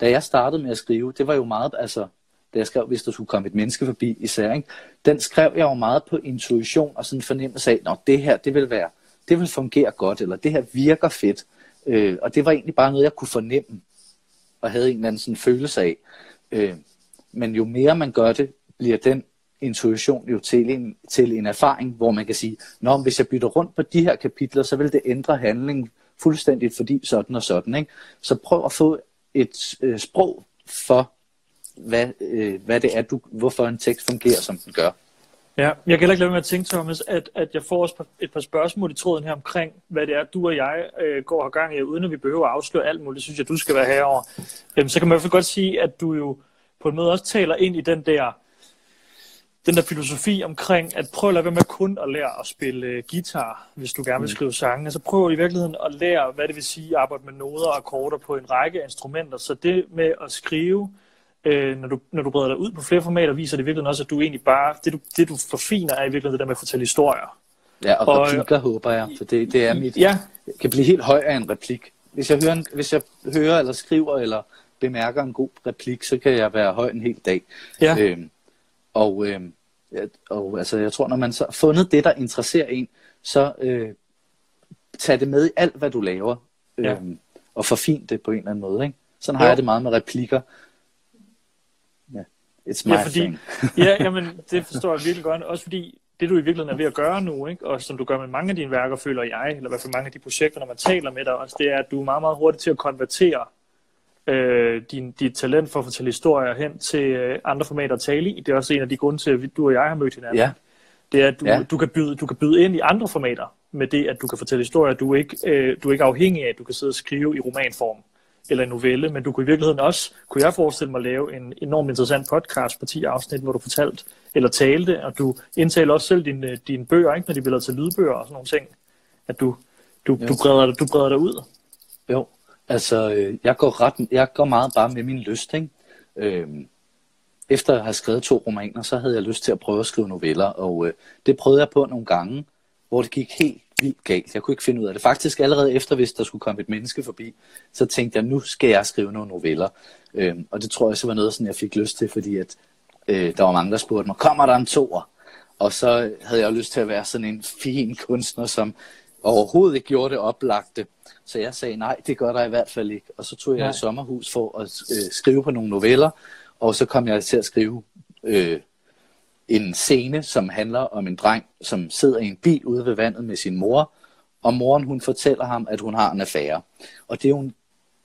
Da jeg startede med at skrive, det var jo meget, altså, da jeg skrev, hvis der skulle komme et menneske forbi især, ikke? den skrev jeg jo meget på intuition og sådan en fornemmelse af, at det her, det vil være, det vil fungere godt, eller det her virker fedt. Øh, og det var egentlig bare noget, jeg kunne fornemme, og havde en eller anden sådan følelse af. Øh, men jo mere man gør det, bliver den intuition jo til en, til en erfaring, hvor man kan sige, Nå, hvis jeg bytter rundt på de her kapitler, så vil det ændre handlingen fuldstændigt, fordi sådan og sådan. Ikke? Så prøv at få et øh, sprog for, hvad, øh, hvad det er, du, hvorfor en tekst fungerer, som den gør. Ja, jeg kan heller ikke lade med at tænke, Thomas, at, at jeg får også et par spørgsmål i tråden her omkring, hvad det er, du og jeg øh, går og har gang i, uden at vi behøver at afsløre alt muligt. Det synes jeg, du skal være herover. Øhm, så kan man i hvert fald godt sige, at du jo på en måde også taler ind i den der, den der filosofi omkring, at prøv at lade være med kun at lære at spille øh, guitar, hvis du gerne vil skrive sange. Altså prøv i virkeligheden at lære, hvad det vil sige at arbejde med noder og akkorder på en række instrumenter. Så det med at skrive, øh, når, du, når du breder dig ud på flere formater, viser det i virkeligheden også, at du egentlig bare, det du, det du forfiner er i virkeligheden det der med at fortælle historier. Ja, og, Og- replikker håber jeg, for det, det er mit, Ja, kan blive helt høj af en replik. Hvis jeg, hører en, hvis jeg hører eller skriver eller bemærker en god replik, så kan jeg være høj en hel dag. ja. Øhm, og, øhm, ja, og altså, jeg tror, når man så har fundet det, der interesserer en, så øh, tag det med i alt, hvad du laver, Ja. øhm, og forfin det på en eller anden måde. Ikke? Sådan har Jo. jeg det meget med replikker. It's my Ja, fordi, thing. ja, jamen, det forstår jeg virkelig godt. Også fordi det, du i virkeligheden er ved at gøre nu, ikke? og som du gør med mange af dine værker, føler jeg, eller i hvert fald mange af de projekter, når man taler med dig også, det er, at du er meget, meget hurtig til at konvertere øh, din, dit talent for at fortælle historier hen til øh, andre formater at tale i. Det er også en af de grunde til, at du og jeg har mødt hinanden. Ja, Det er, at du, Ja. du, kan byde, du kan byde ind i andre formater med det, at du kan fortælle historier, du er ikke, øh, du er ikke afhængig af, at du kan sidde og skrive i romanform eller en novelle, men du kunne i virkeligheden også, kunne jeg forestille mig, at lave en enormt interessant podcast på 10 afsnit, hvor du fortalte eller talte, og du indtaler også selv dine, dine bøger, ikke, når de bliver lavet til lydbøger og sådan nogle ting, at du, du, du, breder, dig- du breder dig ud. Jo, altså øh, jeg går, ret, jeg går meget bare med min lyst. Ikke? Øhm, efter at have skrevet to romaner, så havde jeg lyst til at prøve at skrive noveller, og øh, det prøvede jeg på nogle gange, hvor det gik helt vildt galt. Jeg kunne ikke finde ud af det. Faktisk allerede efter, hvis der skulle komme et menneske forbi, så tænkte jeg, nu skal jeg skrive nogle noveller. Øhm, og det tror jeg så var noget, sådan, jeg fik lyst til, fordi at, øh, der var mange, der spurgte mig, kommer der en toer? Og så havde jeg lyst til at være sådan en fin kunstner, som overhovedet ikke gjorde det oplagte. Så jeg sagde, nej, det gør der i hvert fald ikke. Og så tog jeg Nej. i sommerhus for at øh, skrive på nogle noveller, og så kom jeg til at skrive øh, en scene, som handler om en dreng, som sidder i en bil ude ved vandet med sin mor, og moren hun fortæller ham, at hun har en affære. Og det er jo en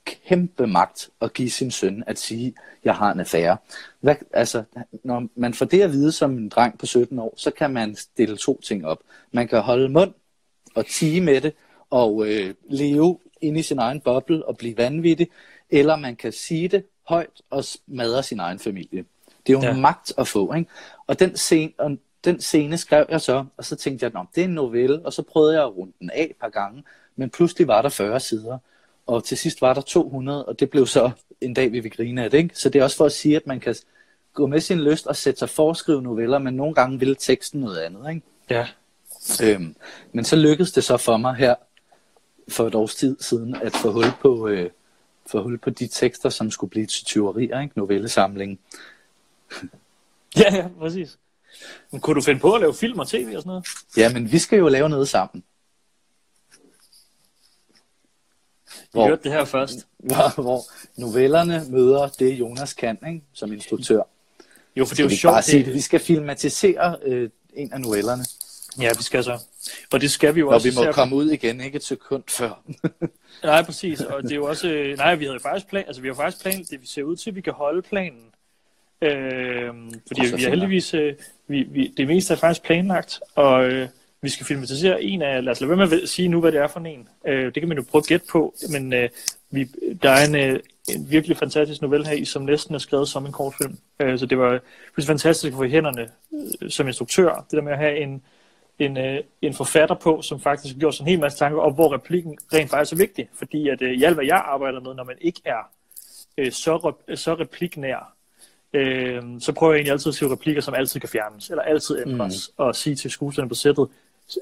kæmpe magt at give sin søn at sige, jeg har en affære. Hvad, altså, når man får det at vide som en dreng på 17 år, så kan man stille to ting op. Man kan holde mund og tige med det, og øh, leve inde i sin egen boble og blive vanvittig, eller man kan sige det højt og smadre sin egen familie. Det er jo Ja. en magt at få, ikke? Og den scene, og den scene skrev jeg så, og så tænkte jeg, at det er en novelle, og så prøvede jeg at runde den af et par gange, men pludselig var der 40 sider, og til sidst var der 200, og det blev så en dag, vi vil grine af det. Ikke? Så det er også for at sige, at man kan gå med sin lyst og sætte sig for at skrive noveller, men nogle gange vil teksten noget andet. Ikke? Ja. Øhm, men så lykkedes det så for mig her for et års tid siden at få hul på, øh, få hul på de tekster, som skulle blive til tyverier, ikke? novellesamlingen. Ja, ja, præcis. Men kunne du finde på at lave film og tv og sådan noget? Ja, men vi skal jo lave noget sammen. Hvor- hørte det her først. Hvor, hvor novellerne møder det, Jonas kan ikke? som instruktør. Jo, for det er jo vi sjovt. sige, Det. Vi skal filmatisere øh, en af novellerne, ja, vi skal så. Og det skal vi jo og også. vi må komme ud igen, ikke et sekund før. Nej, præcis. Og det er jo også... øh, Nej, vi havde faktisk plan... Altså, vi har faktisk plan... Det vi ser ud til, at vi kan holde planen. Øh, fordi vi har finder- heldigvis... Øh, vi, vi, det meste er faktisk planlagt, og øh, vi skal filmatisere en af... Lad os lade være med at sige nu, hvad det er for en. Øh, det kan man jo prøve at gætte på, men øh, vi, der er en, øh, en virkelig fantastisk novelle her, i, som næsten er skrevet som en kortfilm. Øh, så det var det fantastisk at få i hænderne øh, som instruktør. Det der med at have en, en, øh, en forfatter på, som faktisk har gjort sig en hel masse tanker om, hvor replikken rent faktisk er vigtig. Fordi at øh, i alt, hvad jeg arbejder med, når man ikke er øh, så, rep- så repliknær, øh, så prøver jeg egentlig altid at skrive replikker, som altid kan fjernes, eller altid ændres, mm. og sige til skuespillerne på sættet,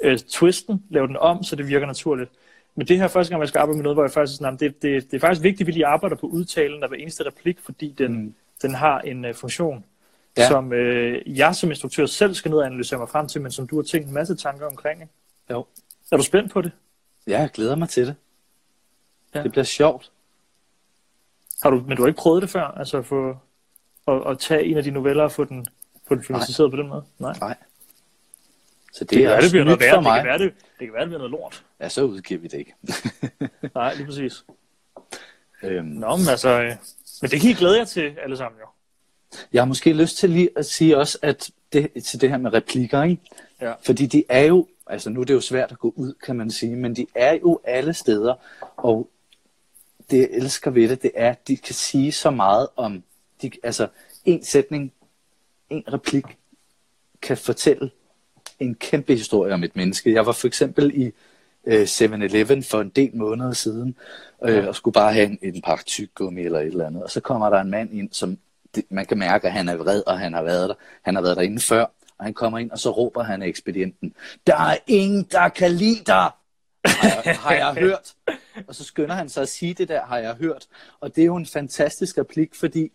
øh, twisten, lave den om, så det virker naturligt. Men det her er første gang, jeg skal arbejde med noget, hvor jeg faktisk sådan, det, det, det er faktisk vigtigt, at vi lige arbejder på udtalen af hver eneste replik, fordi den, mm. den har en uh, funktion, ja. Som øh, jeg som instruktør selv skal ned og analysere mig frem til, men som du har tænkt en masse tanker omkring. Ikke? Jo. Er du spændt på det? Ja, jeg glæder mig til det. Ja. Det bliver sjovt. Har du, men du har ikke prøvet det før? Altså få, at, at tage en af de noveller og få den, få den filmatiseret på den måde? Nej. Nej. Så det, Det, er det bliver noget værd. for Det kan, være, det, det kan være, det bliver noget lort. Ja, så udgiver vi det ikke. Nej, lige præcis. øhm, Nå, men altså... øh, Men det kan I glæde jer til alle sammen jo. Jeg har måske lyst til lige at sige også, at det, til det her med replikker, ikke? Ja. Fordi de er jo, altså nu er det jo svært at gå ud, kan man sige, men de er jo alle steder, og det jeg elsker ved det, det er, at de kan sige så meget om, de, altså en sætning, en replik, kan fortælle en kæmpe historie om et menneske. Jeg var for eksempel i øh, 7-Eleven for en del måneder siden, øh, Ja. og skulle bare have en, en pakke tyggegummi eller et eller andet. Og så kommer der en mand ind, som det, man kan mærke, at han er vred, og han har været der. Han har været derinde før, og han kommer ind, og så råber han af ekspedienten, der er ingen, der kan lide dig! Har jeg, har jeg hørt? Og så skynder han sig at sige det der, har jeg hørt. Og det er jo en fantastisk replik, fordi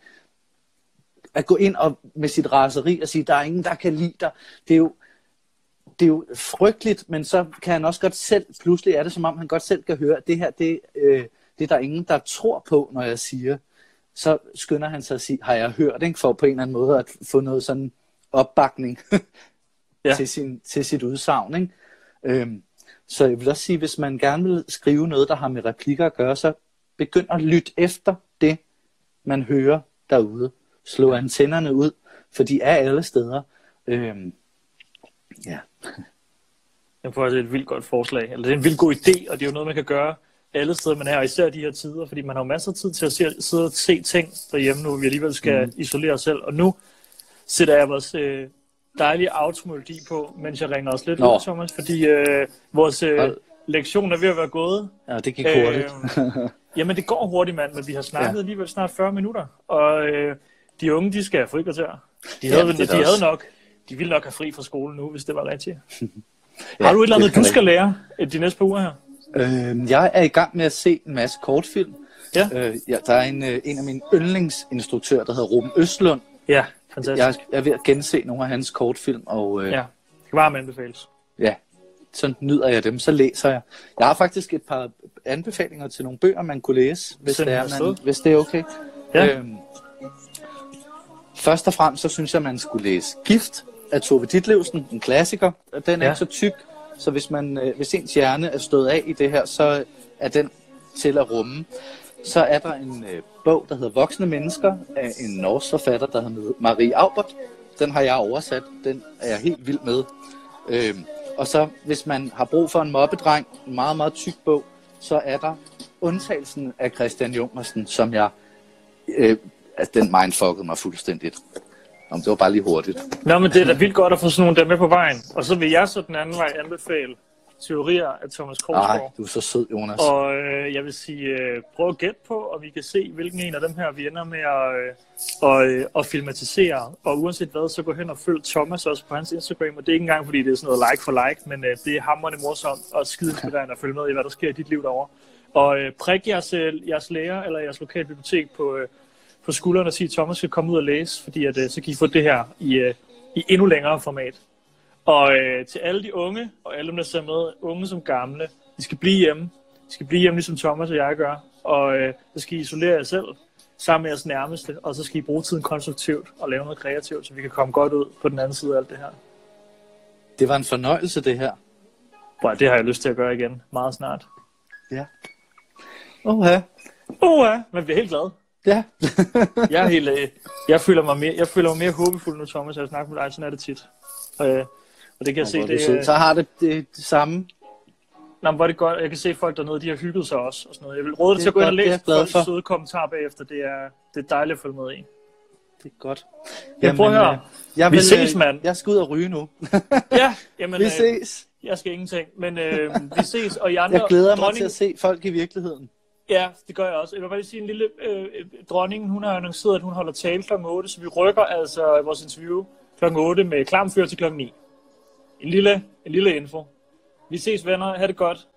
at gå ind og med sit raseri og sige, der er ingen, der kan lide dig, det er jo, det er jo frygteligt, men så kan han også godt selv, pludselig er det som om, han godt selv kan høre, at det her, det, øh, det er der ingen, der tror på, når jeg siger. Så skynder han sig at sige, har jeg hørt, ikke? for på en eller anden måde at få noget sådan opbakning Ja. til, sin, til sit udsagn. Ikke? Øhm, så jeg vil også sige, hvis man gerne vil skrive noget, der har med replikker at gøre, så begynd at lytte efter det, man hører derude. Slå antennerne ud, for de er alle steder. Øhm, ja. Det er faktisk et vildt godt forslag. Eller det er en vildt god idé, og det er jo noget, man kan gøre alle steder, man er, og især de her tider, fordi man har jo masser af tid til at se, sidde og se ting derhjemme nu, vi alligevel skal mm. isolere os selv. Og nu sætter jeg vores øh, dejlige automelodi på, mens jeg ringer os lidt Nå. ud, Thomas, fordi øh, vores øh, lektion er ved at være gået. ja, det gik hurtigt. Øh, jamen, det går hurtigt, mand, men vi har snakket ja. Ja. alligevel snart 40 minutter, og øh, de unge, de skal have frikvarter. De, Ja, havde, det de da havde også- nok, de ville nok have fri fra skolen nu, hvis det var rigtigt. Ja, Har du et eller det andet, du skal lære øh, de næste par uger her? Øh, jeg er i gang med at se en masse kortfilm. Ja. Øh, ja, der er en, øh, en af mine yndlingsinstruktører, der hedder Ruben Østlund. Ja, fantastisk. Jeg er, jeg er ved at gense nogle af hans kortfilm, og øh, Ja, ja. det kan varmt anbefales. ja, så nyder jeg dem, så læser jeg. Jeg har faktisk et par anbefalinger til nogle bøger, man kunne læse, hvis, Send det er, man, hvis det er okay. Ja. Øhm, først og fremmest, så synes jeg, man skulle læse Gift af Tove Ditlevsen, en klassiker. Den er Ja. ikke så tyk, så hvis, man, øh, hvis ens hjerne er stået af i det her, så er den til at rumme. Så er der en øh, bog, der hedder Voksne Mennesker, af en norsk forfatter, der hedder Marie Aubert. Den har jeg oversat. Den er jeg helt vild med. Øhm, og så, hvis man har brug for en mobbedreng, en meget, meget tyk bog, så er der Undtagelsen af Christian Jungersen, som jeg... Øh, altså, den mindfuckede mig fuldstændigt. Om det var bare lige hurtigt. Nå, men det er da vildt godt at få sådan nogle der med på vejen. Og så vil jeg så den anden vej anbefale teorier af Thomas Nej, Krogsgaard. du er så sød, Jonas. Og øh, jeg vil sige, øh, prøv at gætte på, og vi kan se, hvilken en af dem her, vi ender med at, øh, og, øh, at filmatisere. Og uanset hvad, så gå hen og følg Thomas også på hans Instagram. Og det er ikke engang, fordi det er sådan noget like for like, men øh, det er hammerende morsomt og skide inspirerende at følge med i, hvad der sker i dit liv derovre. Og øh, prik jeres, øh, jeres lærer eller jeres lokale bibliotek på, øh, på skulderen og sige, at Thomas skal komme ud og læse, fordi at, øh, så kan I få det her i, øh, i endnu længere format. Og øh, til alle de unge, og alle dem, der ser med, unge som gamle, de skal blive hjemme. De skal blive hjemme, ligesom Thomas og jeg gør. Og øh, så skal I isolere jer selv sammen med jeres nærmeste, og så skal I bruge tiden konstruktivt og lave noget kreativt, så vi kan komme godt ud på den anden side af alt det her. Det var en fornøjelse, det her. Bro, det har jeg lyst til at gøre igen meget snart. Ja. Oha. Ja, man bliver helt glad. Ja. Jeg, er helt, øh, jeg, føler mig mere, jeg føler mig mere håbefuld nu, Thomas, at jeg snakker med dig, sådan er det tit. Øh, og det kan jeg se, det, øh, Så har det det, det samme. Nå, hvor er det godt. Jeg kan se folk dernede, de har hygget sig også. Og sådan noget. Jeg vil råde dig til at gå ind og læse jeg folks for. søde kommentarer bagefter. Det er, det er dejligt at følge med i. Det er godt. Ja, prøv at høre. øh, jeg Vi vil, ses, øh, mand. Jeg skal ud og ryge nu. Ja, jamen, Vi øh, ses. jeg skal ingenting. Men øh, vi ses, og I andre... Jeg glæder mig dronning, til at se folk i virkeligheden. Ja, det gør jeg også. Jeg vil bare lige sige en lille... Øh, øh dronningen, hun har annonceret, at hun holder tale kl. 8, så vi rykker altså vores interview kl. 8 med Klamfyr til kl. 9. En lille, en lille info. Vi ses, venner. Ha' det godt.